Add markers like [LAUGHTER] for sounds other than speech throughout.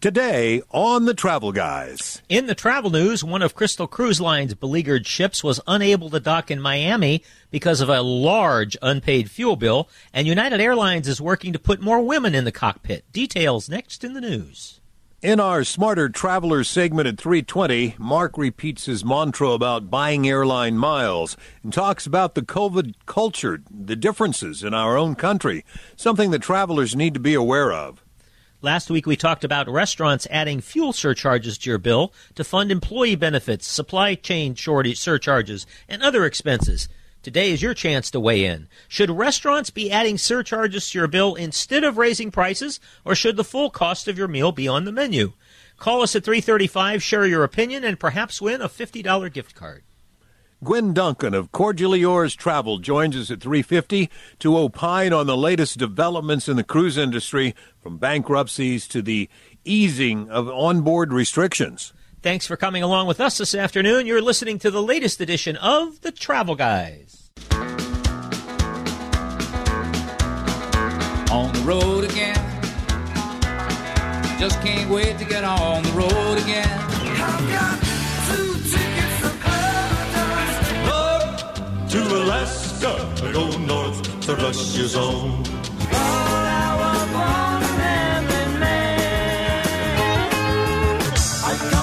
Today on the Travel Guys. In the travel news, one of Crystal Cruise Line's beleaguered ships was unable to dock in Miami because of a large unpaid fuel bill, and United Airlines is working to put more women in the cockpit. Details next in the news. In our Smarter Travelers segment at 320, Mark repeats his mantra about buying airline miles and talks about the COVID culture, the differences in our own country, something that travelers need to be aware of. Last week we talked about restaurants adding fuel surcharges to your bill to fund employee benefits, supply chain shortage surcharges, and other expenses. Today is your chance to weigh in. Should restaurants be adding surcharges to your bill instead of raising prices, or should the full cost of your meal be on the menu? Call us at 335, share your opinion, and perhaps win a $50 gift card. Gwen Duncan of Cordially Yours Travel joins us at 350 to opine on the latest developments in the cruise industry, from bankruptcies to the easing of onboard restrictions. Thanks for coming along with us this afternoon. You're listening to the latest edition of The Travel Guys. On the road again. Just can't wait to get on the road again. To Alaska, I go north to Russia zone. I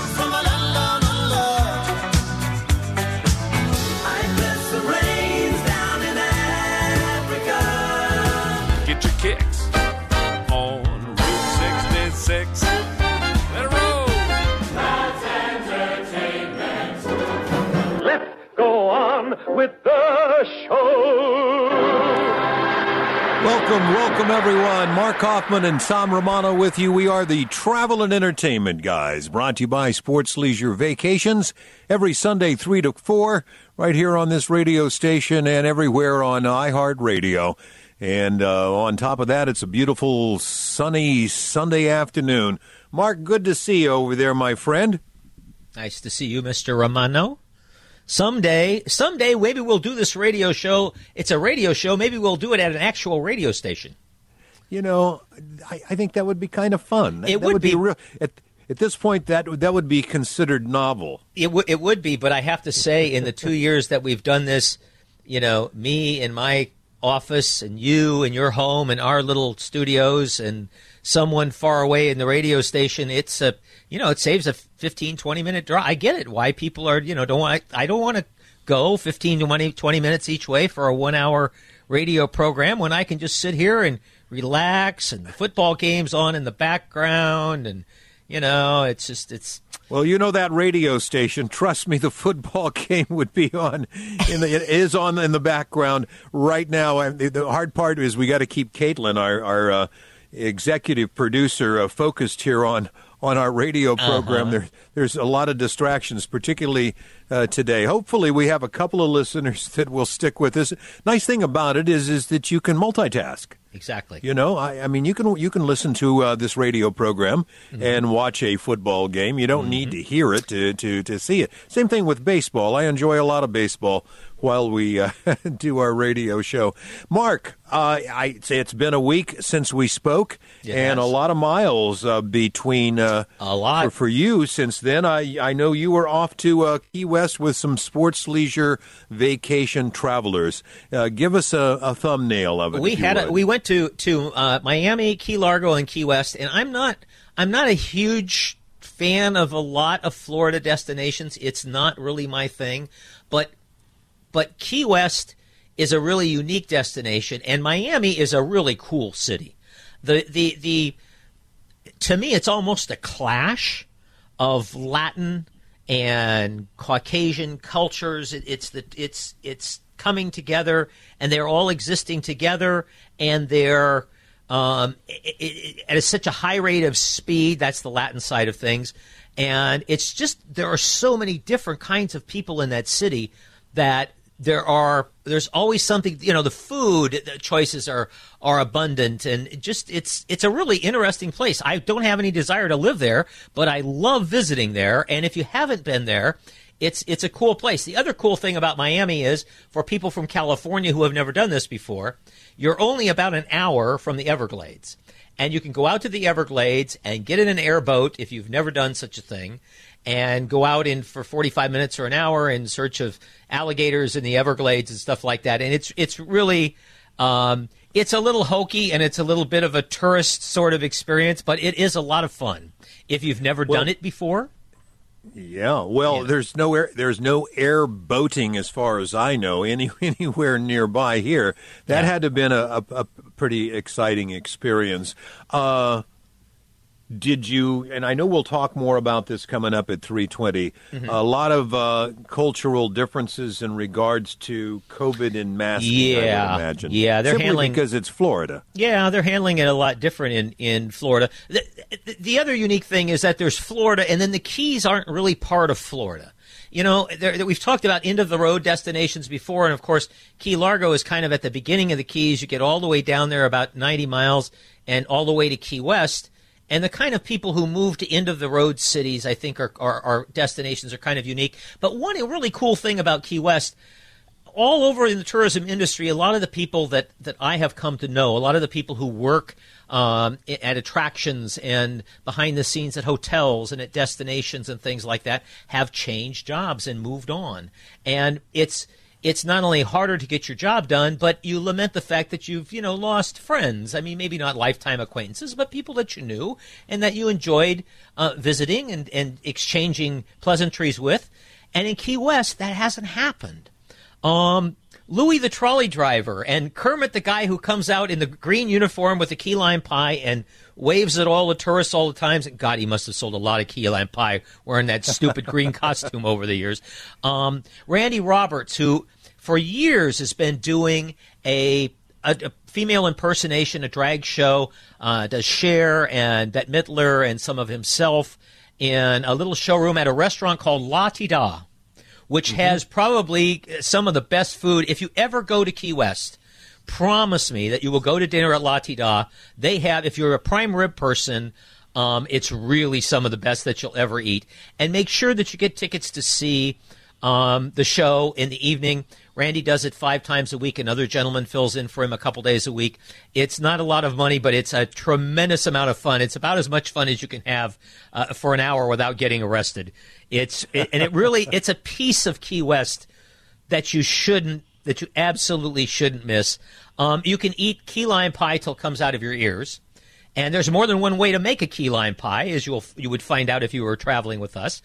Welcome, welcome everyone. Mark Hoffman and Tom Romano with you. We are the Travel and Entertainment Guys, brought to you by Sports Leisure Vacations every Sunday 3 to 4, right here on this radio station and everywhere on iHeartRadio. And uh, on top of that, it's a beautiful sunny Sunday afternoon. Mark, good to see you over there, my friend. Nice to see you, Mr. Romano. Someday, someday, maybe we'll do this radio show. It's a radio show. Maybe we'll do it at an actual radio station. You know, I, I think that would be kind of fun. It that would be, be. real. At, at this point, that would- that would be considered novel. It, w- it would be, but I have to say, in the two years that we've done this, you know, me and my office and you in your home and our little studios and someone far away in the radio station, it's a, you know, it saves a 15, 20 minute drive. I get it. Why people are, you know, don't want, I don't want to go 15 to 20, 20 minutes each way for a one hour radio program when I can just sit here and relax and the football game's on in the background and, you know, it's just, it's, Well, you know that radio station. Trust me, the football [LAUGHS] game would be on. In the, it is on in the background right now. And the, the hard part is we got to keep Caitlin, our our uh, executive producer, uh, focused here on on our radio program. There, there's a lot of distractions, particularly uh, today. Hopefully, we have a couple of listeners [LAUGHS] that will stick with us. Nice thing about it is is that you can multitask. Exactly. You know, I, I mean, you can you can listen to uh, this radio program and watch a football game. You don't need to hear it to, to to see it. Same thing with baseball. I enjoy a lot of baseball while we uh, [LAUGHS] do our radio show. Mark, uh, I say it's been a week since we spoke, It and a lot of miles uh, between uh, A lot. for, for you since then. I I know you were off to uh, Key West with some sports leisure vacation travelers. Uh, give us a, a thumbnail of it. we had a, we went to to uh, Miami, Key Largo, and Key West, and I'm not I'm not a huge fan of a lot of Florida destinations. It's not really my thing, but but Key West is a really unique destination, and Miami is a really cool city. The the the to me, it's almost a clash of Latin and Caucasian cultures. It, it's the it's it's coming together, and they're all existing together, and they're um, i i at such a high rate of speed. That's the Latin side of things, and it's just there are so many different kinds of people in that city that there are there's always something you know the food choices are are abundant and just it's it's a really interesting place. I don't have any desire to live there but i love visiting there. And if you haven't been there it's it's a cool place. The other cool thing about miami is for people from california who have never done this before you're only about an hour from the everglades. And you can go out to the Everglades and get in an airboat if you've never done such a thing, and go out in for 45 minutes or an hour in search of alligators in the Everglades and stuff like that. And it's it's really um, it's a little hokey and it's a little bit of a tourist sort of experience, but it is a lot of fun if you've never Well- done it before. Yeah, well, Yeah. there's no air, there's no air boating as far as I know any [LAUGHS] anywhere nearby here. That Yeah. had to have been a, a, a pretty exciting experience. Uh, did you? And I know we'll talk more about this coming up at 3.20 Mm-hmm. A lot of uh, cultural differences in regards to COVID and masking. Yeah. imagine. Yeah, they're Simply handling- because it's Florida. Yeah, they're handling it a lot different in, in Florida. The, the, the other unique thing is that there's Florida, and then the Keys aren't really part of Florida. You know, there, we've talked about end of the road destinations before, and of course, Key Largo is kind of at the beginning of the Keys. You get all the way down there about 90 miles and all the way to Key West. And the kind of people who move to end of the road cities, I think, are, are, are destinations are kind of unique. But one really cool thing about Key West, all over in the tourism industry, a lot of the people that, that I have come to know, a lot of the people who work um, at attractions and behind the scenes at hotels and at destinations and things like that, have changed jobs and moved on. And it's it's not only harder to get your job done, but you lament the fact that you've you know lost friends. I mean, maybe not lifetime acquaintances, but people that you knew and that you enjoyed uh, visiting and, and exchanging pleasantries with. And in Key West, that hasn't happened. Um, Louis the trolley driver and Kermit the guy who comes out in the green uniform with the key lime pie and waves at all the tourists all the time. God, he must have sold a lot of key lime pie wearing that stupid green [LAUGHS] costume over the years. Um, Randy Roberts, who for years has been doing a a, female impersonation, a drag show, uh, does Cher and Bette Midler and some of himself in a little showroom at a restaurant called La Te Da which has probably some of the best food. If you ever go to Key West, promise me that you will go to dinner at La Te Da. They have, if you're a prime rib person, um, it's really some of the best that you'll ever eat. And make sure that you get tickets to see um, the show in the evening. Randy does it five times a week. Another gentleman fills in for him a couple days a week. It's not a lot of money, but it's a tremendous amount of fun. It's about as much fun as you can have uh, for an hour without getting arrested. It's it, and it really [LAUGHS] it's a piece of Key West that you shouldn't that you absolutely shouldn't miss. Um, you can eat key lime pie till it comes out of your ears. And there's more than one way to make a key lime pie, as you'll you would find out if you were traveling with us.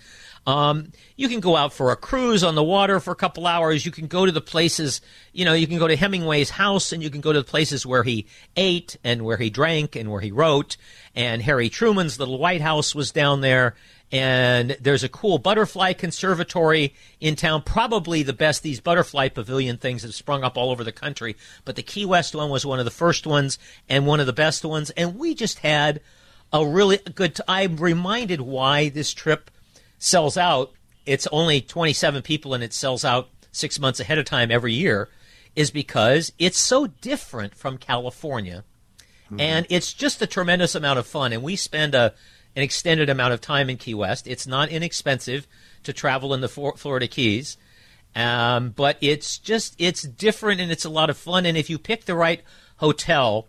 Um, you can go out for a cruise on the water for a couple hours. You can go to the places, you know, you can go to Hemingway's house and you can go to the places where he ate and where he drank and where he wrote. And Harry Truman's little White House was down there. And there's a cool butterfly conservatory in town. Probably the best. These butterfly pavilion things have sprung up all over the country. But the Key West one was one of the first ones and one of the best ones. And we just had a really good. T- I'm reminded why this trip sells out. It's only 27 people and it sells out six months ahead of time every year. Is because it's so different from California and it's just a tremendous amount of fun. And we spend a an extended amount of time in Key West. It's not inexpensive to travel in the Flor- Florida Keys, um, but it's just it's different and it's a lot of fun. And if you pick the right hotel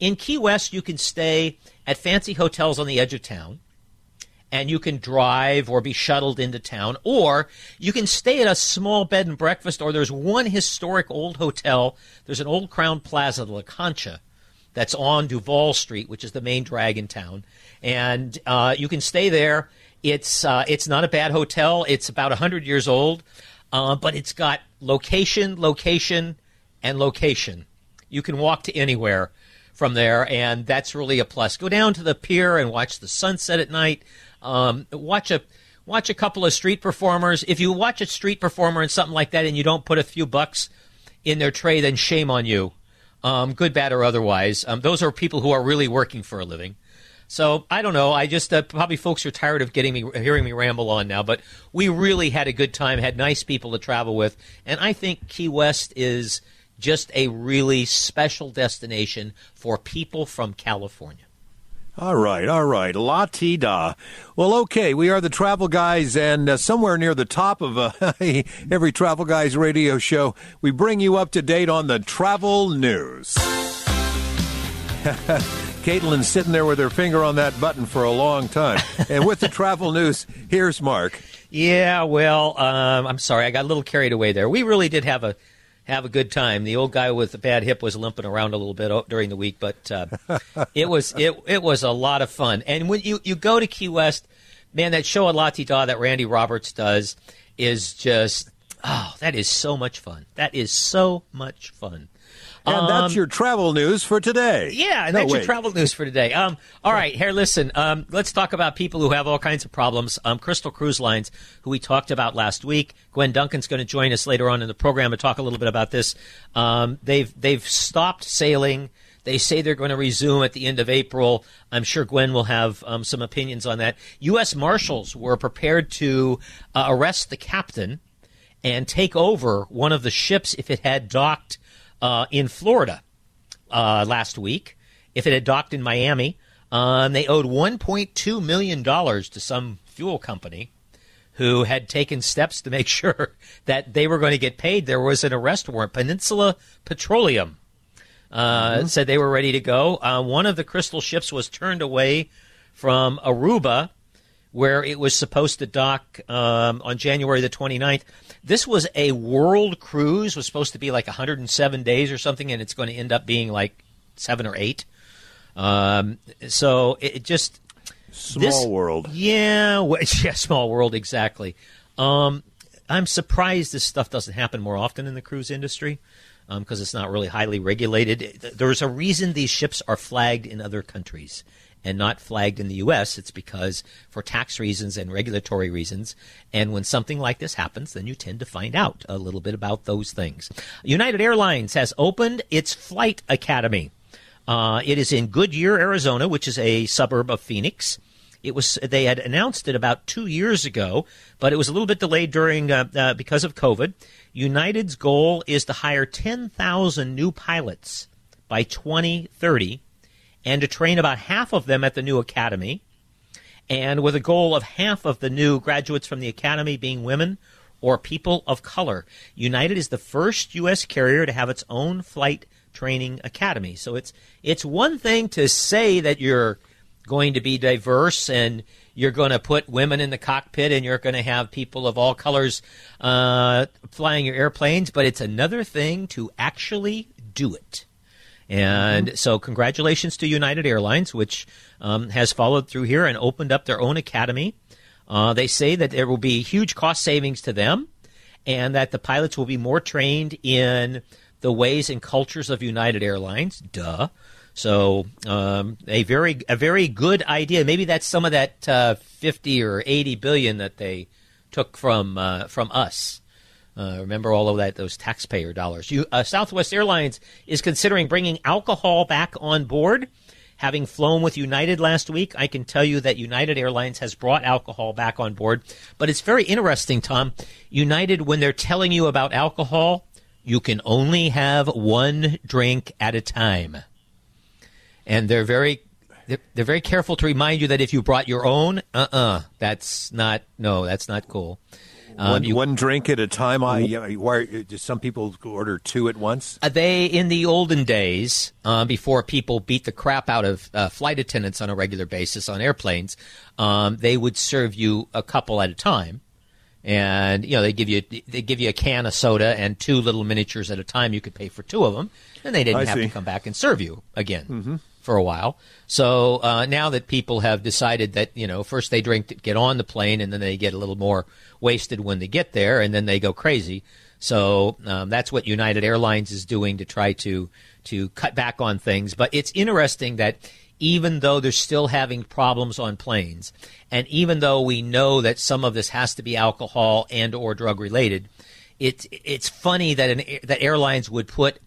in Key West, you can stay at fancy hotels on the edge of town. And you can drive or be shuttled into town, or you can stay at a small bed and breakfast, or there's one historic old hotel. There's an old Crowne Plaza, La Concha, that's on Duval Street, which is the main drag in town, and uh, you can stay there. It's uh, it's not a bad hotel. It's about hundred years old, uh, but it's got location, location, and location. You can walk to anywhere from there, and that's really a plus. Go down to the pier and watch the sunset at night. Um, watch a watch a couple of street performers. If you watch a street performer and something like that, and you don't put a few bucks in their tray, then shame on you um, good, bad, or otherwise. Um, those are people who are really working for a living. So I don't know. I just uh, probably folks are tired of getting me hearing me ramble on now, but we really had a good time. Had nice people to travel with, and I think Key West is just a really special destination for people from California. All right, all right. La te da. Well, okay, we are the Travel Guys, and uh, somewhere near the top of uh, [LAUGHS] every Travel Guys radio show, we bring you up to date on the travel news. [LAUGHS] Caitlin's sitting there with her finger on that button for a long time. and with the travel news, here's Mark. Yeah, well, um, I'm sorry, I got a little carried away there. We really did have a have a good time. The old guy with the bad hip was limping around a little bit during the week, but uh, [LAUGHS] it was it it was a lot of fun. And when you you go to Key West, man, that show at La Da that Randy Roberts does is just oh, that is so much fun. That is so much fun. And that's Um, your travel news for today. Yeah, and No, that's your travel news for today. Um, all right, here, listen. Um, let's talk about people who have all kinds of problems. Um, Crystal Cruise Lines, who we talked about last week. Gwen Duncan's going to join us later on in the program to talk a little bit about this. Um, they've they've stopped sailing. They say they're going to resume at the end of April. I'm sure Gwen will have um, some opinions on that. U.S. Marshals were prepared to uh, arrest the captain and take over one of the ships if it had docked uh, in Florida uh, last week. If it had docked in Miami, um, they owed 1.2 million dollars to some fuel company who had taken steps to make [LAUGHS] sure that they were going to get paid. There was an arrest warrant. Peninsula Petroleum uh, said they were ready to go. Uh, one of the crystal ships was turned away from Aruba, where it was supposed to dock um, on January the 29th. This was a world cruise, was supposed to be like 107 days or something, and it's going to end up being like seven or eight. Um, so it, just Small this- world. Yeah, [LAUGHS] yeah, small world exactly. Um, I'm surprised this stuff doesn't happen more often in the cruise industry because it's not really highly regulated. There's a reason these ships are flagged in other countries and not flagged in the U.S. It's because for tax reasons and regulatory reasons. And when something like this happens, then you tend to find out a little bit about those things. United Airlines has opened its flight academy. Uh, it is in Goodyear, Arizona, which is a suburb of Phoenix. It was they had announced it about two years ago, but it was a little bit delayed during uh, uh, because of COVID. United's goal is to hire 10,000 new pilots by 2030, and to train about half of them at the new academy, and with a goal of half of the new graduates from the academy being women or people of color. United is the first U.S. carrier to have its own flight training academy. So it's it's one thing to say that you're going to be diverse and you're going to put women in the cockpit and you're going to have people of all colors uh, flying your airplanes, but it's another thing to actually do it. And so, congratulations to United Airlines, which um, has followed through here and opened up their own academy. Uh, they say that there will be huge cost savings to them, and that the pilots will be more trained in the ways and cultures of United Airlines. Duh. So, um, a very a very good idea. Maybe that's some of that uh, fifty or eighty billion that they took from uh, from us. Uh, remember all of that, those taxpayer dollars. You, uh, Southwest Airlines is considering bringing alcohol back on board. Having flown with United last week, I can tell you that United Airlines has brought alcohol back on board. But it's very interesting, Tom. United, when they're telling you about alcohol, you can only have one drink at a time. And they're very they're, they're very careful to remind you that if you brought your own, uh-uh, that's not no, that's not cool. Um, one, you- one drink at a time. I, why, just some people order two at once. Uh, they in the olden days, um, before people beat the crap out of uh, flight attendants on a regular basis on airplanes, um, they would serve you a couple at a time, and you know they give you they give you a can of soda and two little miniatures at a time. You could pay for two of them, and they didn't I have see. to come back and serve you again. For a while, so uh, now that people have decided that you know, first they drink to get on the plane, and then they get a little more wasted when they get there, and then they go crazy. So um, that's what United Airlines is doing to try to to cut back on things. But it's interesting that even though they're still having problems on planes, and even though we know that some of this has to be alcohol and or drug related, it's it's funny that an that airlines would put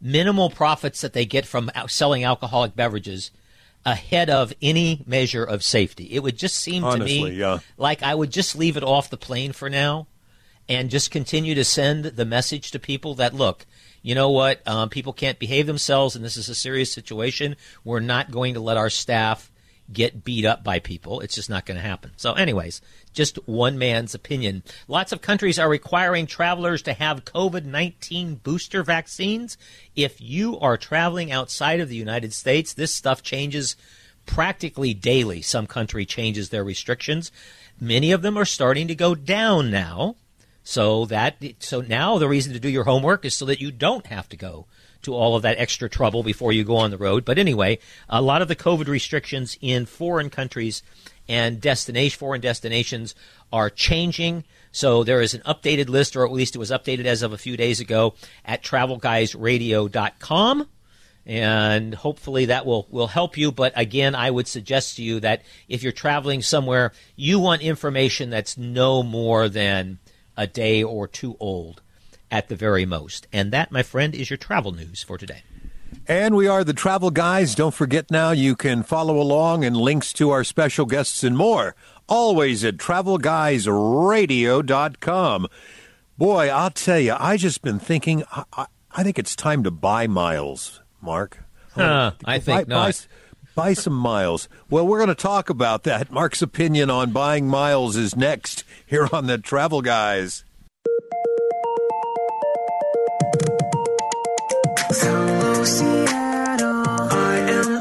minimal profits that they get from selling alcoholic beverages ahead of any measure of safety. It would just seem to me yeah. like I would just leave it off the plane for now and just continue to send the message to people that look, you know what, um, people can't behave themselves, and this is a serious situation. We're not going to let our staff get beat up by people. It's just not going to happen. So, anyways, just one man's opinion. Lots of countries are requiring travelers to have COVID 19 booster vaccines. If you are traveling outside of the United States, this stuff changes practically daily. Some country changes their restrictions. Many of them are starting to go down now. So that so now the reason to do your homework is so that you don't have to go to all of that extra trouble before you go on the road. But anyway, a lot of the COVID restrictions in foreign countries and destination foreign destinations are changing. So there is an updated list, or at least it was updated as of a few days ago at travelguysradio.com. And hopefully that will, will help you. But again, I would suggest to you that if you're traveling somewhere, you want information that's no more than a day or two old at the very most. And that, my friend, is your travel news for today. And we are the Travel Guys. Don't forget now you can follow along and links to our special guests and more. Always at travelguysradio.com. Boy, I'll tell you, I just been thinking, I, I, I think it's time to buy miles, Mark. Huh, I think buy, not. Buy, buy some miles. Well, we're going to talk about that. Mark's opinion on buying miles is next here on the Travel Guys. Hello, Seattle. I am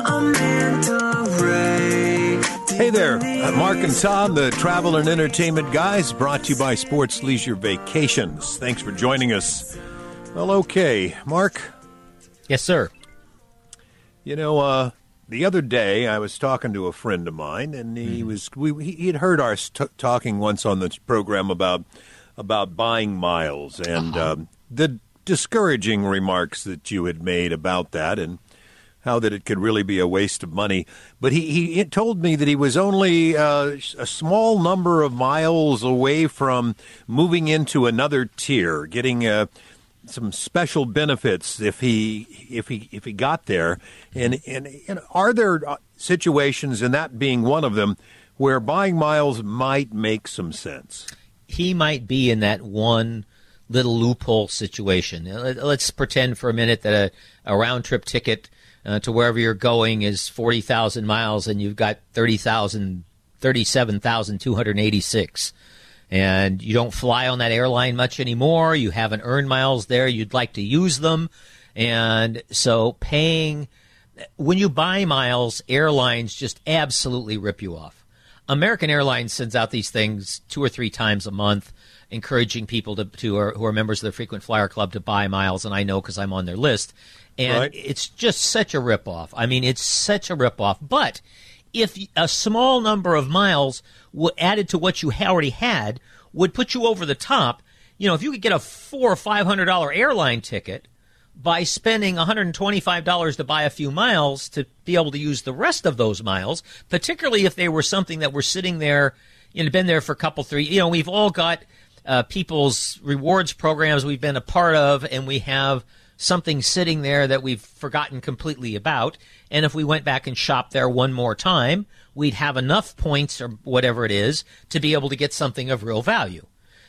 Hey there, uh, Mark and Tom, the travel and entertainment guys, brought to you by Sports Leisure Vacations. Thanks for joining us. Well, okay, Mark, Yes, sir. you know, uh, the other day I was talking to a friend of mine, and he was we, he had heard us t- talking once on the program about about buying miles and um, the discouraging remarks that you had made about that, and how that it could really be a waste of money. But he, he told me that he was only uh, a small number of miles away from moving into another tier, getting uh, some special benefits if he if he if he got there. And and, and are there uh, situations, and that being one of them, where buying miles might make some sense? he might be in that one little loophole situation. Let- Let's pretend for a minute that a, a round trip ticket uh, to wherever you're going is 40,000 miles and you've got 30,000, 37,286. And you don't fly on that airline much anymore. You haven't earned miles there. You'd like to use them. And so paying, when you buy miles, airlines just absolutely rip you off. American Airlines sends out these things two or three times a month, encouraging people to, to who are members of the Frequent Flyer Club to buy miles, and I know because I'm on their list. And Right. it's just such a ripoff. I mean, it's such a ripoff. But if a small number of miles w- added to what you already had would put you over the top, you know, if you could get a four or five hundred dollar airline ticket by spending $125 to buy a few miles to be able to use the rest of those miles, particularly if they were something that were sitting there, you know, been there for a couple, three, you know, we've all got uh, people's rewards programs we've been a part of, and we have something sitting there that we've forgotten completely about. And if we went back and shopped there one more time, we'd have enough points or whatever it is to be able to get something of real value.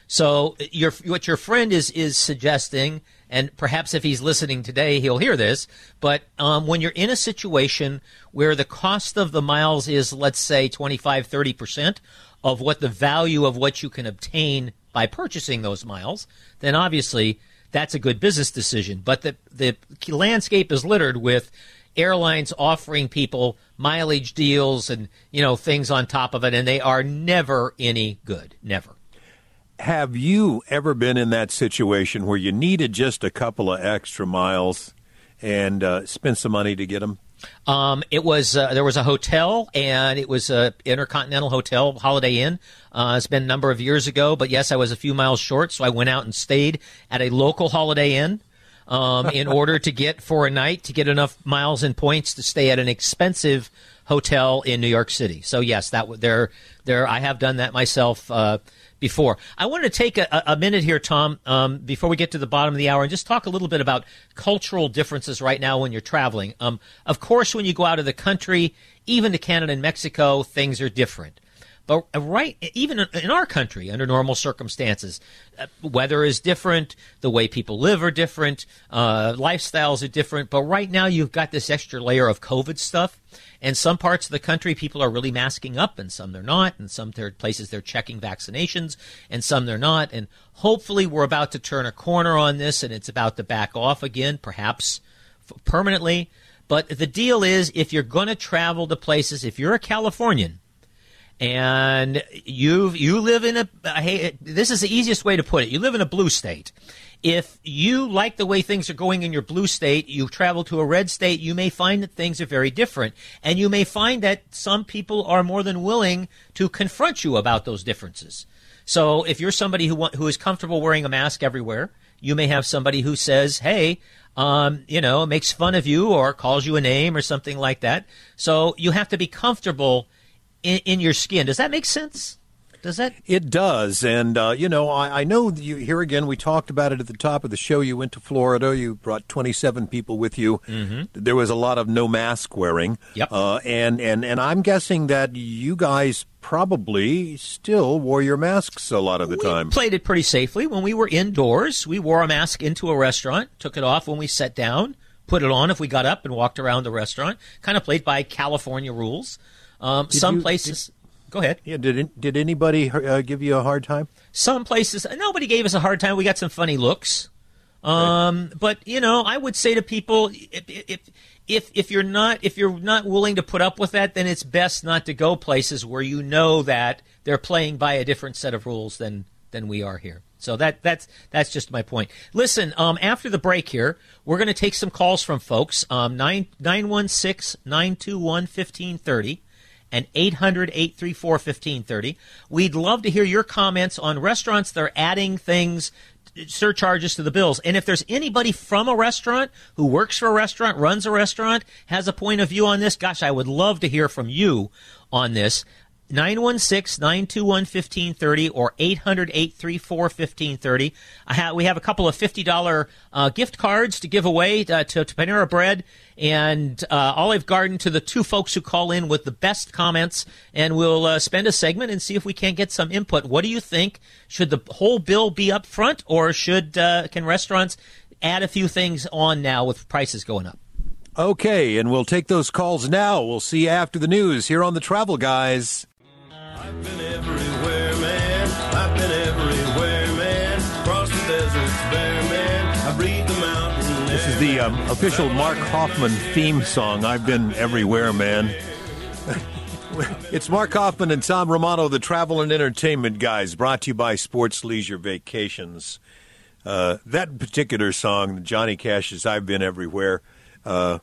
So your what your friend is is suggesting, and perhaps if he's listening today, he'll hear this. But um, when you're in a situation where the cost of the miles is, let's say, 25, 30 percent of what the value of what you can obtain by purchasing those miles, then obviously that's a good business decision. But the the landscape is littered with airlines offering people mileage deals and you know things on top of it, and they are never any good. Never. Have you ever been in that situation where you needed just a couple of extra miles and uh, spent some money to get them? Um, it was uh, there was a hotel, and it was a Intercontinental Hotel, Holiday Inn. Uh, it's been a number of years ago, but yes, I was a few miles short, so I went out and stayed at a local Holiday Inn um, in [LAUGHS] order to get for a night to get enough miles and points to stay at an expensive hotel in New York City. So yes, that there there I have done that myself. Uh, before. I wanted to take a, a minute here, Tom, um, before we get to the bottom of the hour, and just talk a little bit about cultural differences right now when you're traveling. Um, of course, when you go out of the country, even to Canada and Mexico, things are different. But uh, right, even in our country, under normal circumstances, uh, weather is different, the way people live are different, uh, lifestyles are different. But right now, you've got this extra layer of COVID stuff. And some parts of the country, people are really masking up, and some they're not. And some third places, they're checking vaccinations, and some they're not. And hopefully, we're about to turn a corner on this, and it's about to back off again, perhaps permanently. But the deal is, if you're going to travel to places, if you're a Californian, and you you live in a hey, this is the easiest way to put it. You live in a blue state. If you like the way things are going in your blue state, you travel to a red state, you may find that things are very different. And you may find that some people are more than willing to confront you about those differences. So if you're somebody who who is comfortable wearing a mask everywhere, you may have somebody who says, "Hey, um, you know, makes fun of you or calls you a name or something like that." So you have to be comfortable in, in your skin. Does that make sense? Does that? It does, and uh, you know, I, I know you. Here again, we talked about it at the top of the show. You went to Florida. You brought twenty-seven people with you. Mm-hmm. There was a lot of no mask wearing. Yep. Uh, and and and I'm guessing that you guys probably still wore your masks a lot of the we time. played it pretty safely when we were indoors. We wore a mask into a restaurant, took it off when we sat down, put it on if we got up and walked around the restaurant. Kind of played by California rules. Um, some you- places. Go ahead. yeah. Did did anybody uh, give you a hard time? Some places, nobody gave us a hard time. We got some funny looks. Um, but you know, I would say to people, if, if if if you're not if you're not willing to put up with that, then it's best not to go places where you know that they're playing by a different set of rules than than we are here. So that that's that's just my point. Listen, um, after the break here, we're going to take some calls from folks. Um, nine nine one six nine two one fifteen thirty and 800 834 1530. We'd love to hear your comments on restaurants that are adding things, surcharges to the bills. And if there's anybody from a restaurant who works for a restaurant, runs a restaurant, has a point of view on this, gosh, I would love to hear from you on this. 916-921-1530 or 800-834-1530. I ha- we have a couple of $50 uh, gift cards to give away uh, to, to Panera Bread and uh, Olive Garden to the two folks who call in with the best comments, and we'll uh, spend a segment and see if we can't get some input. What do you think? Should the whole bill be up front, or should uh, can restaurants add a few things on now with prices going up? Okay, and we'll take those calls now. We'll see you after the news here on the Travel Guys. I've been everywhere, man. I've been everywhere, man. Across the deserts bare, man. I breathe the mountain This is the um, official Mark Hoffman theme song. I've been everywhere, man. [LAUGHS] it's Mark Hoffman and Tom Romano, the travel and entertainment guys, brought to you by Sports Leisure Vacations. Uh, that particular song, Johnny Cash's "I've Been Everywhere." Uh,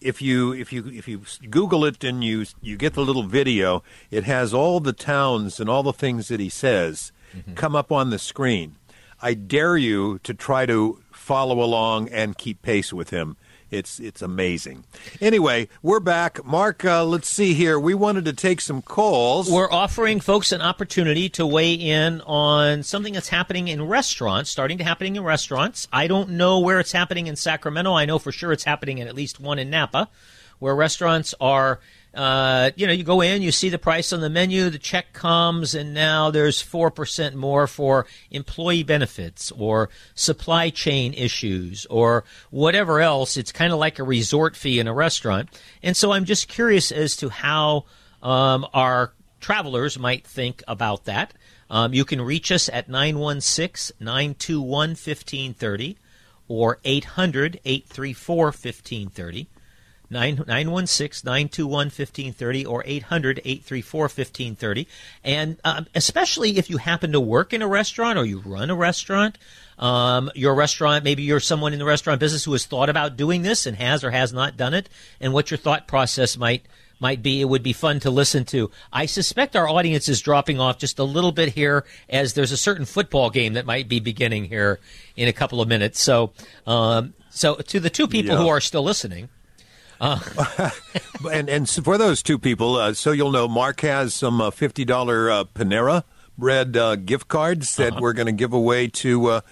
if you if you if you Google it and you you get the little video, it has all the towns and all the things that he says mm-hmm. come up on the screen. I dare you to try to follow along and keep pace with him. It's it's amazing. Anyway, we're back. Mark, uh, let's see here. We wanted to take some calls. We're offering folks an opportunity to weigh in on something that's happening in restaurants, starting to happening in restaurants. I don't know where it's happening in Sacramento. I know for sure it's happening in at least one in Napa, where restaurants are. Uh, you know, you go in, you see the price on the menu, the check comes, and now there's 4% more for employee benefits or supply chain issues or whatever else. It's kind of like a resort fee in a restaurant. And so I'm just curious as to how um, our travelers might think about that. Um, you can reach us at 916 921 1530 or 800 834 1530. 916 921 1530 or 800 834 1530. And um, especially if you happen to work in a restaurant or you run a restaurant, um, your restaurant, maybe you're someone in the restaurant business who has thought about doing this and has or has not done it, and what your thought process might might be. It would be fun to listen to. I suspect our audience is dropping off just a little bit here as there's a certain football game that might be beginning here in a couple of minutes. So, um, so to the two people Yeah. who are still listening, [LAUGHS] and and for those two people, uh, so you'll know, Mark has some uh, fifty dollar uh, Panera Bread uh, gift cards that we're going to give away to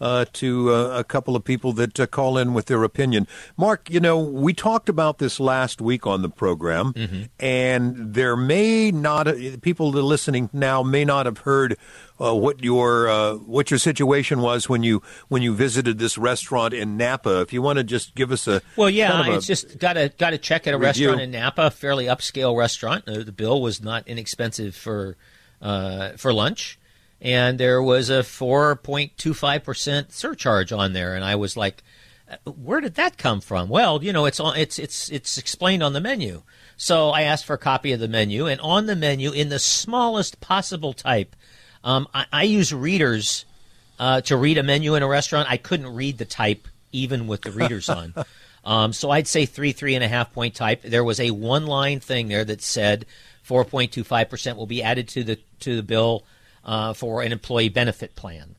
uh, uh, to uh, a couple of people that uh, call in with their opinion. Mark, you know, we talked about this last week on the program, and there may not people that are listening now may not have heard uh, what your uh, what your situation was when you when you visited this restaurant in Napa. If you want to just give us a Well, yeah, kind of it's just got a got a check at a review. restaurant in Napa, a fairly upscale restaurant. Uh, the bill was not inexpensive for uh, for lunch, and there was a four point two five percent surcharge on there, and I was like, "Uh, "Where did that come from?" Well, you know, it's on it's it's it's explained on the menu. So I asked for a copy of the menu, and on the menu, in the smallest possible type, um, I, I use readers uh, to read a menu in a restaurant. I couldn't read the type even with the readers on. [LAUGHS] Um, so I'd say three, three and a half point type. There was a one line thing there that said 4.25% will be added to the to the bill uh, for an employee benefit plan.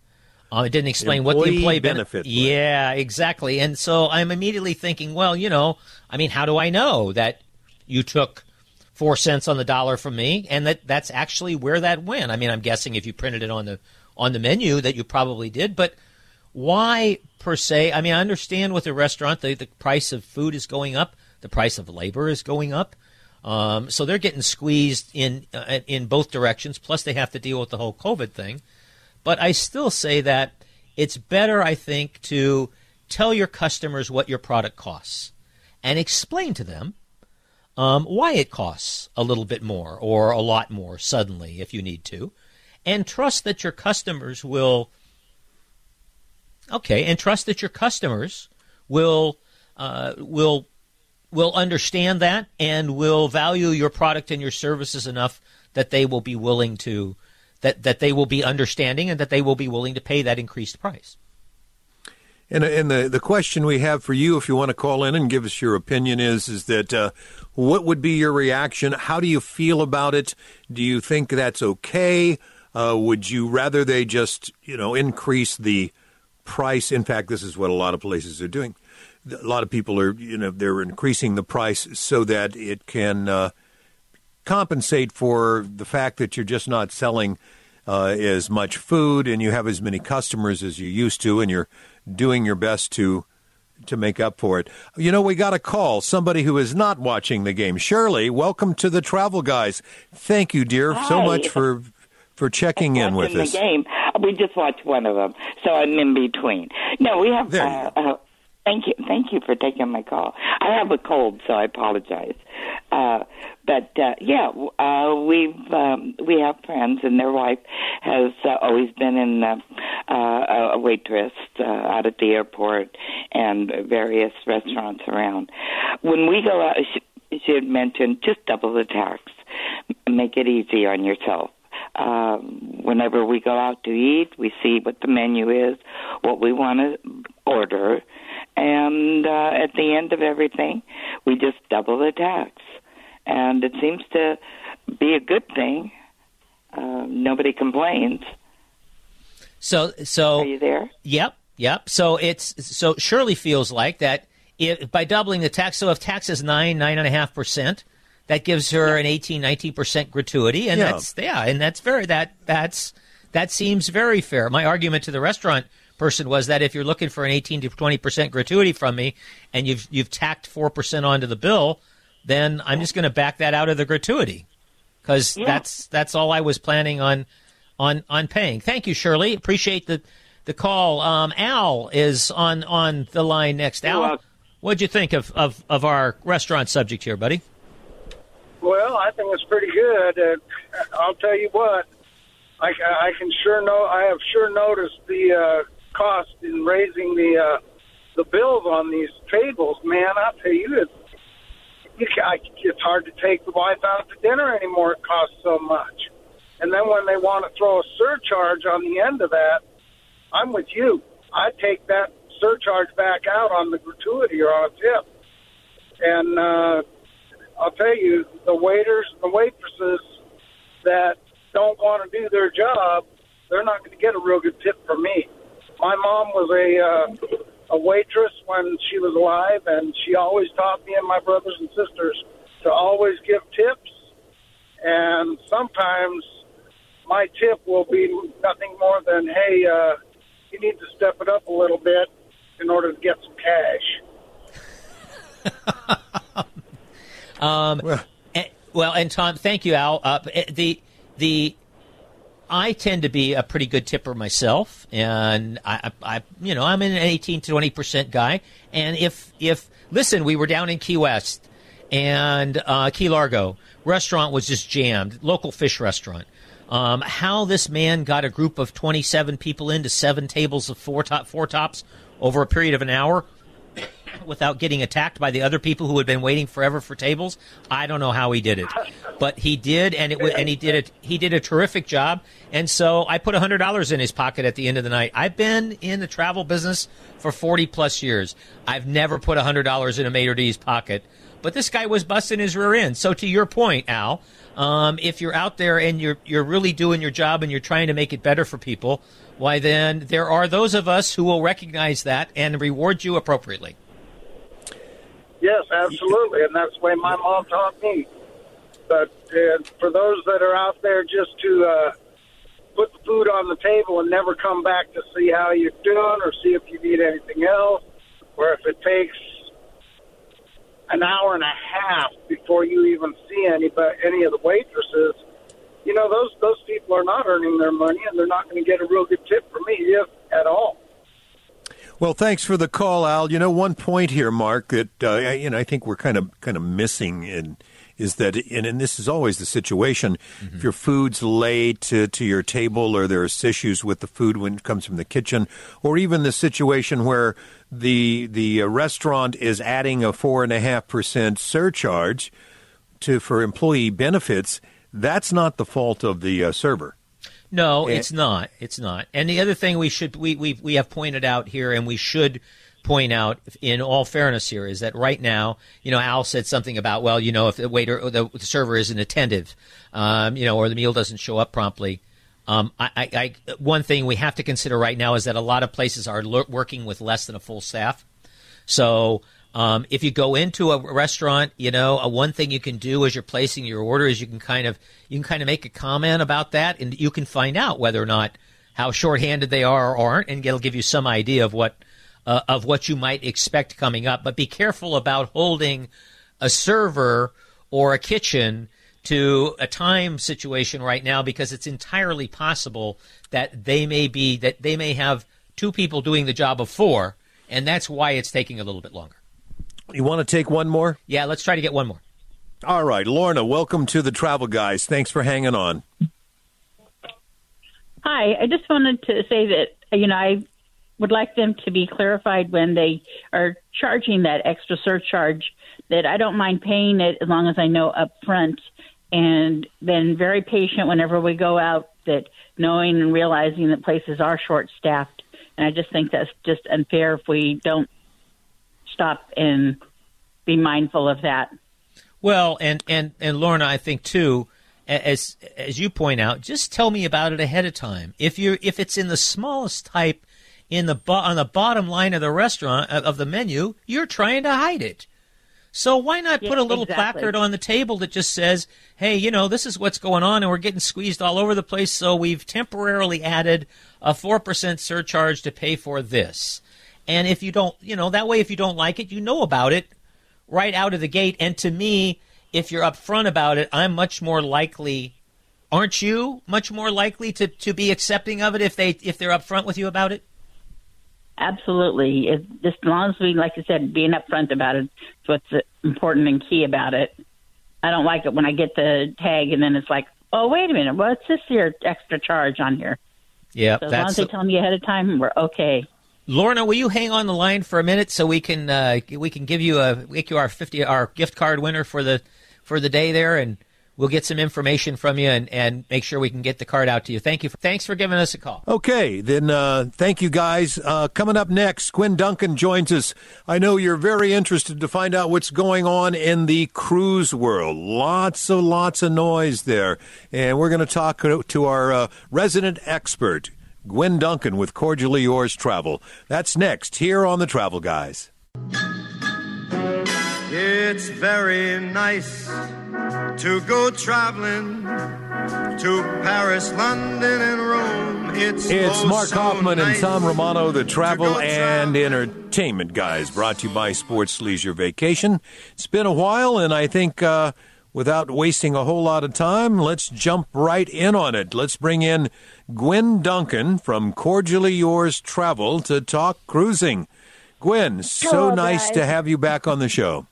Uh, it didn't explain what the Employee employee bene- benefit plan. Yeah, exactly. And so I'm immediately thinking, well, you know, I mean, how do I know that you took four cents on the dollar from me, and that that's actually where that went. I mean, I'm guessing if you printed it on the on the menu that you probably did, but why per se? I mean, I understand with a restaurant the, the price of food is going up, the price of labor is going up, um, so they're getting squeezed in uh, in both directions. Plus, they have to deal with the whole COVID thing. But I still say that it's better, I think, to tell your customers what your product costs and explain to them um, why it costs a little bit more or a lot more suddenly if you need to, and trust that your customers will. Okay, and trust that your customers will uh, will will understand that and will value your product and your services enough that they will be willing to that that they will be understanding and that they will be willing to pay that increased price. And, and the, the question we have for you, if you want to call in and give us your opinion, is is that uh, what would be your reaction? How do you feel about it? Do you think that's okay? Uh, would you rather they just you know increase the price? In fact, this is what a lot of places are doing. A lot of people are you know they're increasing the price so that it can uh, compensate for the fact that you're just not selling uh, as much food and you have as many customers as you used to, and you're doing your best to to make up for it. You know, we got a call. Somebody who is not watching the game. Shirley, welcome to the Travel Guys. Thank you, dear, so much for for checking in with us. the game. We just watched one of them, so I'm in between. No, we have. Uh, thank you, thank you for taking my call. I have a cold, so I apologize. Uh, but uh, yeah, uh, we've um, we have friends, and their wife has uh, always been in uh, uh, a waitress uh, out at the airport and various restaurants around. When we go out, she, she had mentioned just double the tax, make it easy on yourself um, whenever we go out to eat, we see what the menu is, what we want to order, and uh, at the end of everything, we just double the tax. And it seems to be a good thing. Uh, nobody complains. So so Are you there? Yep, yep. So it's so Shirley feels like that if, by doubling the tax. So if tax is nine nine and a half percent, that gives her an 18 19 percent gratuity, and Yeah. that's yeah, and that's very that that's that seems very fair. My argument to the restaurant person was that if you're looking for an 18 to 20 percent gratuity from me, and you've you've tacked four percent onto the bill, then I'm just going to back that out of the gratuity because Yeah. that's that's all I was planning on on on paying. Thank you, Shirley. Appreciate the the call. Um, Al is on on the line next. Al, welcome. what'd you think of, of of our restaurant subject here, buddy? Well, I think it's pretty good. Uh, I'll tell you what, I, I can sure know. I have sure noticed the uh, cost in raising the uh, the bills on these tables. Man, I'll tell you, it, you I, it's hard to take the wife out to dinner anymore. It costs so much. And then when they want to throw a surcharge on the end of that, I'm with you. I take that surcharge back out on the gratuity or on a tip. And uh, I'll tell you, the waiters and the waitresses that don't want to do their job, they're not going to get a real good tip from me. My mom was a uh, a waitress when she was alive, and she always taught me and my brothers and sisters to always give tips. And sometimes my tip will be nothing more than, "Hey, uh, you need to step it up a little bit in order to get some cash. [LAUGHS] Um, Well- eh, well, and Tom, thank you, Al. Uh, the the I tend to be a pretty good tipper myself, and I, I, you know, I'm an 18 to 20 percent guy. And if if listen, we were down in Key West and uh, Key Largo restaurant was just jammed, local fish restaurant. Um, how this man got a group of 27 people into seven tables of four top four tops over a period of an hour without getting attacked by the other people who had been waiting forever for tables. I don't know how he did it, but he did, and it and he did it. He did a terrific job, and so I put hundred dollars in his pocket at the end of the night. I've been in the travel business for forty plus years. I've never put hundred dollars in a maitre d's pocket, but this guy was busting his rear end. So to your point, Al. Um, if you're out there and you're you're really doing your job and you're trying to make it better for people, why then there are those of us who will recognize that and reward you appropriately. Yes, absolutely, and that's the way my mom taught me. But uh, for those that are out there just to uh, put the food on the table and never come back to see how you're doing or see if you need anything else, or if it takes an hour and a half before you even see any any of the waitresses, you know those those people are not earning their money and they're not going to get a real good tip from me if at all. Well, thanks for the call, Al. You know, one point here, Mark, that uh, I- you know I think we're kind of kind of missing in is that, and, and this is always the situation. If your food's late to, to your table, or there's issues with the food when it comes from the kitchen, or even the situation where the the restaurant is adding a four and a half percent surcharge to for employee benefits, that's not the fault of the uh, server. No, Eh. it's not. It's not. And the other thing we should we we we have pointed out here, and we should point out in all fairness here is that right now, you know, Al said something about well, you know, if the waiter the, the server isn't attentive, um, you know, or the meal doesn't show up promptly. Um, I, I, I one thing we have to consider right now is that a lot of places are working with less than a full staff. So um, if you go into a restaurant, you know, uh, one thing you can do as you're placing your order is you can kind of you can kind of make a comment about that, and you can find out whether or not how shorthanded they are or aren't, and it'll give you some idea of what uh, of what you might expect coming up. But be careful about holding a server or a kitchen to a time situation right now because it's entirely possible that they may be that they may have two people doing the job of four and that's why it's taking a little bit longer. You want to take one more? Yeah, let's try to get one more. All right, Lorna, welcome to the Travel Guys. Thanks for hanging on. Hi, I just wanted to say that you know I would like them to be clarified when they are charging that extra surcharge that I don't mind paying it as long as I know up front and been very patient whenever we go out that knowing and realizing that places are short staffed and I just think that's just unfair if we don't stop and be mindful of that. Well, and and and Lorna, I think too, as as you point out, just tell me about it ahead of time. If you are if it's in the smallest type in the bo- on the bottom line of the restaurant of the menu, you're trying to hide it. So why not Yeah, put a little exactly. placard on the table that just says, "Hey, you know, this is what's going on, and we're getting squeezed all over the place. So we've temporarily added a four percent surcharge to pay for this." And if you don't, you know, that way, if you don't like it, you know about it right out of the gate. And to me, if you're upfront about it, I'm much more likely. Aren't you much more likely to, to be accepting of it if they if they're upfront with you about it? Absolutely. It, just as long as we, like I said, being upfront about it is what's important and key about it. I don't like it when I get the tag and then it's like, oh, wait a minute, what's this here extra charge on here? Yeah, So as long as they tell me ahead of time, we're okay. Lorna. Will you hang on the line for a minute so we can uh, we can give you a make you our fifty our gift card winner for the for the day there, and we'll get some information from you and, and make sure we can get the card out to you. Thank you. For, thanks for giving us a call. Okay, then uh, thank you guys. Uh, coming up next, Gwen Duncan joins us. I know you're very interested to find out what's going on in the cruise world. Lots of lots of noise there, and we're going to talk to our uh, resident expert, Gwen Duncan, with Cordially Yours Travel. That's next here on the Travel Guys. It's very nice to go traveling to Paris, London, and Rome. It's, It's oh Mark so Hoffman and Tom Romano, the travel go and entertainment guys, brought to you by Sports Leisure Vacation. It's been a while, and I think uh, without wasting a whole lot of time, let's jump right in on it. Let's bring in Gwen Duncan from Cordially Yours Travel to talk cruising. Gwen, so Hello, nice guys. to have you back on the show.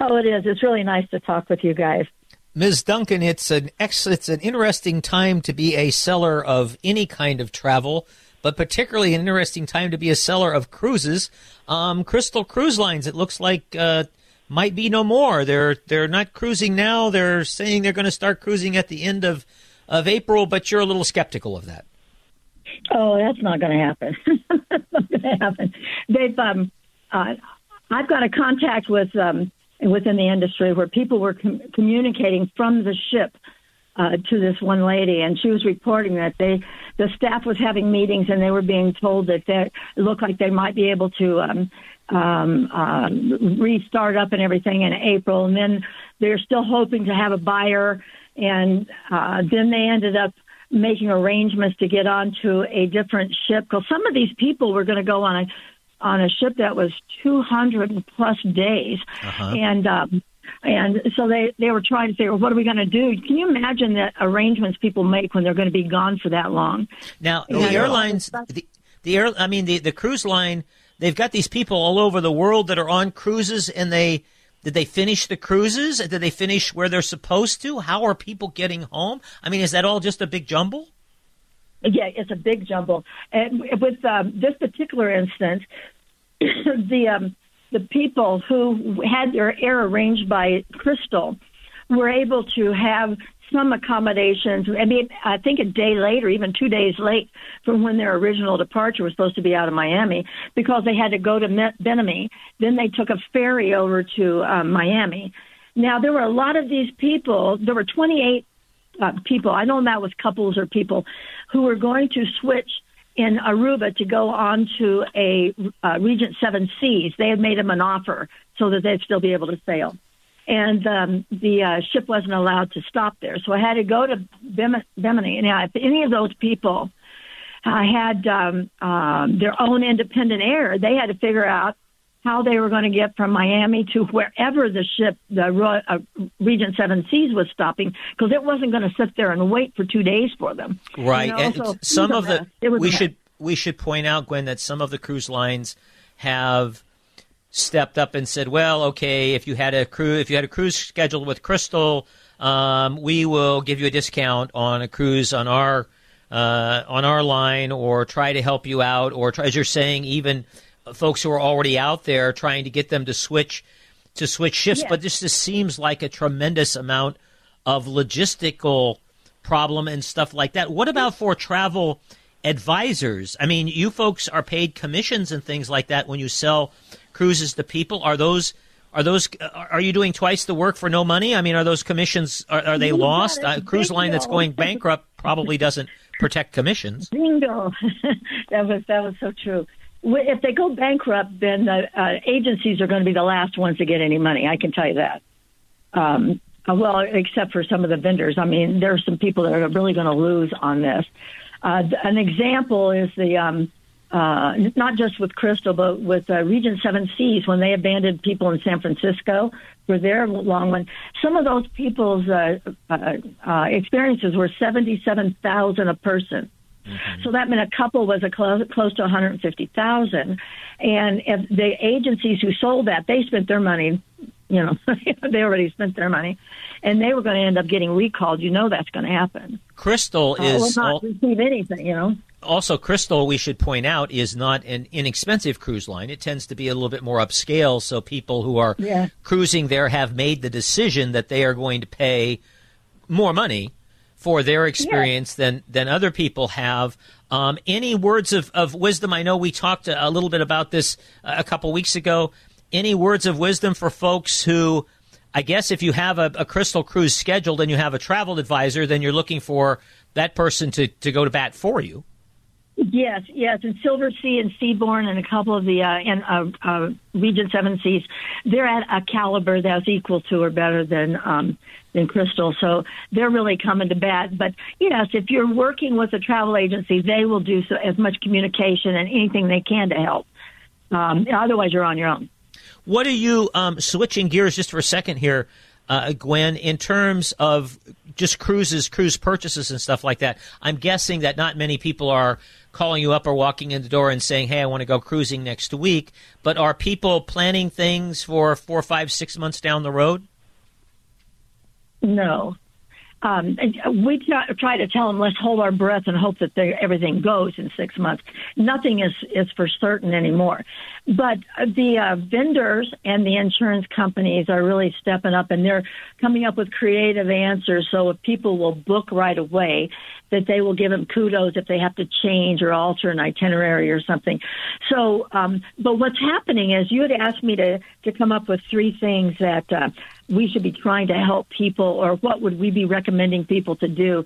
Oh, it is. It's really nice to talk with you guys. Ms. Duncan, it's an ex- it's an interesting time to be a seller of any kind of travel, but particularly an interesting time to be a seller of cruises. Um, Crystal Cruise Lines, it looks like uh, might be no more. They're they're not cruising now. They're saying they're going to start cruising at the end of of April, but you're a little skeptical of that. Oh, that's not going to happen. that's [LAUGHS] not going to happen. They've. Um, uh, I've got a contact with um, within the industry where people were com- communicating from the ship uh, to this one lady, and she was reporting that they, the staff was having meetings, and they were being told that they looked like they might be able to um, um, um, restart up and everything in April, and then they're still hoping to have a buyer, and uh, then they ended up making arrangements to get onto a different ship because some of these people were going to go on a on a ship that was 200 plus days, and um, and so they they were trying to say, well, what are we going to do? Can you imagine the arrangements people make when they're going to be gone for that long? Now Yeah. the airlines, the, the air, I mean the the cruise line, they've got these people all over the world that are on cruises, and they did they finish the cruises? Did they finish where they're supposed to? How are people getting home? I mean, is that all just a big jumble? Yeah, it's a big jumble. And with um, this particular instance, [COUGHS] the um, the people who had their air arranged by Crystal were able to have some accommodations. I mean, I think a day late or even two days late from when their original departure was supposed to be out of Miami because they had to go to Bimini. Then they took a ferry over to um, Miami. Now, there were a lot of these people. There were 28 uh, people. I don't know that was couples or people who were going to switch in Aruba to go on to a uh, Regent Seven Seas. They had made them an offer so that they'd still be able to sail. And um, the uh, ship wasn't allowed to stop there. So I had to go to Bim- Bimini. Now, if any of those people uh, had um, um, their own independent air, they had to figure out how they were going to get from Miami to wherever the ship, the uh, Regent Seven Seas, was stopping, because it wasn't going to sit there and wait for two days for them. Right, You know, and so some of the. We should we should point out, Gwen, that some of the cruise lines have stepped up and said, "Well, okay, if you had a cruise, if you had a cruise scheduled with Crystal, um, we will give you a discount on a cruise on our uh, on our line, or try to help you out, or try, as you're saying, even folks who are already out there, trying to get them to switch to switch shifts. Yeah. But this just seems like a tremendous amount of logistical problem and stuff like that. What about for travel advisors? I mean, you folks are paid commissions and things like that when you sell cruises to people. Are those are those are you doing twice the work for no money? I mean, are those commissions are, are they lost? A cruise line that's going bankrupt [LAUGHS] probably doesn't protect commissions. Bingo. [LAUGHS] that was that was so true. If they go bankrupt, then the uh, agencies are going to be the last ones to get any money. I can tell you that. Um, uh, well, except for some of the vendors. I mean, there are some people that are really going to lose on this. Uh, an example is the um, uh, not just with Crystal, but with uh, Regent Seven Seas when they abandoned people in San Francisco for their long one. Some of those people's uh, uh, uh, experiences were seventy-seven thousand a person. So that meant a couple was a close, close to 150,000. And if the agencies who sold that, they spent their money, you know, [LAUGHS] they already spent their money, and they were going to end up getting recalled. You know that's going to happen. Crystal Uh, is not all- receive anything, you know. also Crystal. We should point out is not an inexpensive cruise line. It tends to be a little bit more upscale. So people who are Yeah. cruising there have made the decision that they are going to pay more money for their experience than than other people have. Um, any words of, of wisdom? I know we talked a, a little bit about this uh, a couple weeks ago. Any words of wisdom for folks who, I guess, if you have a, a Crystal cruise scheduled and you have a travel advisor, then you're looking for that person to, to go to bat for you. Yes, yes, and Silver Sea and Seabourn and a couple of the uh, and uh, uh, Regent Seven Seas, they're at a caliber that's equal to or better than um, than Crystal. So they're really coming to bat. But yes, if you're working with a travel agency, they will do so, as much communication and anything they can to help. Um, otherwise, you're on your own. What are you um, switching gears just for a second here, uh, Gwen? In terms of just cruises, cruise purchases, and stuff like that, I'm guessing that not many people are calling you up or walking in the door and saying, "Hey, I want to go cruising next week." But are people planning things for four, five, six months down the road? No. Um, we try, to tell them, let's hold our breath and hope that everything goes in six months. Nothing is, is for certain anymore. But the uh, vendors and the insurance companies are really stepping up and they're coming up with creative answers. So if people will book right away, that they will give them kudos if they have to change or alter an itinerary or something. So, um, but what's happening is you had asked me to, to come up with three things that uh, we should be trying to help people or what would we be recommending people to do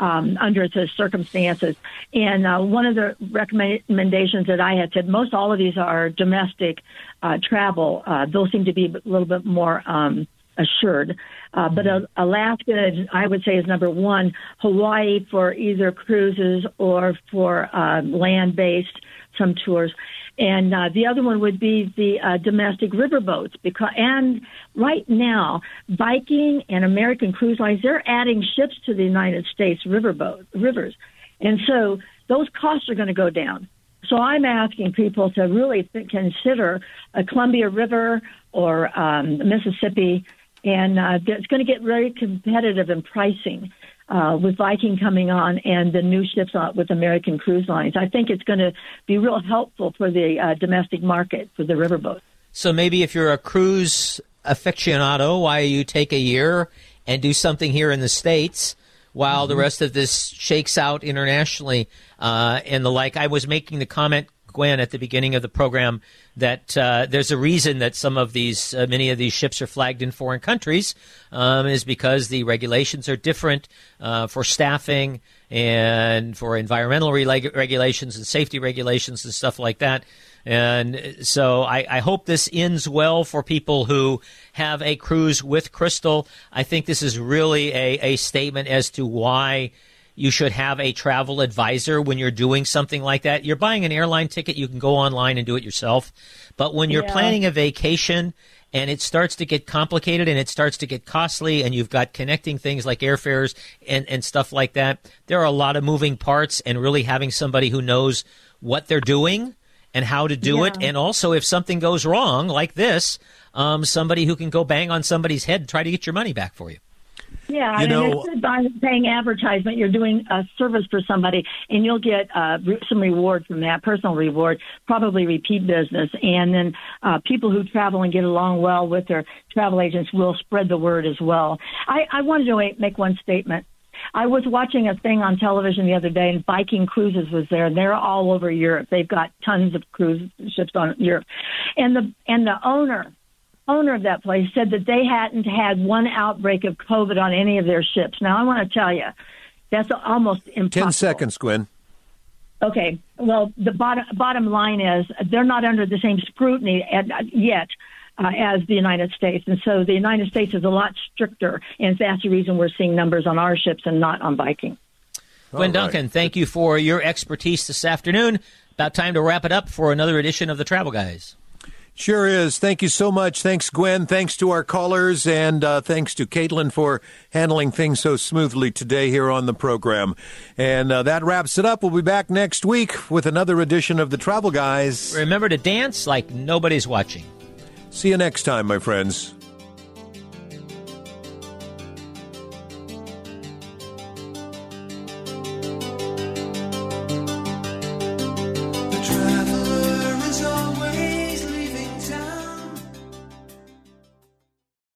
um, under the circumstances. And uh, one of the recommendations that I had said, most all of these are domestic uh, travel. Uh, those seem to be a little bit more um, assured. Uh, but uh, Alaska, I would say, is number one. Hawaii for either cruises or for uh, land-based, some tours. And uh, the other one would be the uh, domestic riverboats. Because and right now, Viking and American Cruise Lines they're adding ships to the United States riverboat rivers, and so those costs are going to go down. So I'm asking people to really th- consider a Columbia River or um, Mississippi, and uh, it's going to get very competitive in pricing uh, with Viking coming on and the new ships on, with American Cruise Lines. I think it's going to be real helpful for the uh, domestic market for the riverboat. So maybe if you're a cruise aficionado, why you take a year and do something here in the states while the rest of this shakes out internationally uh, and the like. I was making the comment, Gwen, at the beginning of the program that uh, there's a reason that some of these, uh, many of these ships are flagged in foreign countries, um, is because the regulations are different uh, for staffing and for environmental reg- regulations and safety regulations and stuff like that. And so I, I, hope this ends well for people who have a cruise with Crystal. I think this is really a, a statement as to why you should have a travel advisor when you're doing something like that. You're buying an airline ticket, you can go online and do it yourself. But when you're Yeah. planning a vacation and it starts to get complicated and it starts to get costly and you've got connecting things like airfares and, and stuff like that, there are a lot of moving parts and really having somebody who knows what they're doing and how to do it. And also if something goes wrong like this, um, somebody who can go bang on somebody's head and try to get your money back for you. Yeah, You and know- instead of paying advertisement, you're doing a service for somebody, and you'll get uh, some reward from that, personal reward, probably repeat business, and then uh, people who travel and get along well with their travel agents will spread the word as well. I, I wanted to make one statement. I was watching a thing on television the other day, and Viking Cruises was there, and they're all over Europe. They've got tons of cruise ships on Europe, and the and the owner owner of that place said that they hadn't had one outbreak of COVID on any of their ships. Now, I want to tell you, that's almost impossible. Ten seconds, Gwen. Okay. Well, the bottom bottom line is they're not under the same scrutiny at, yet uh, as the United States, and so the United States is a lot stricter, and that's the reason we're seeing numbers on our ships and not on Viking. Gwen All right. Duncan, thank you for your expertise this afternoon. About time to wrap it up for another edition of the Travel Guys. Sure is. Thank you so much. Thanks, Gwen. Thanks to our callers, and uh, thanks to Caitlin for handling things so smoothly today here on the program. And uh, that wraps it up. We'll be back next week with another edition of the Travel Guys. Remember to dance like nobody's watching. See you next time, my friends.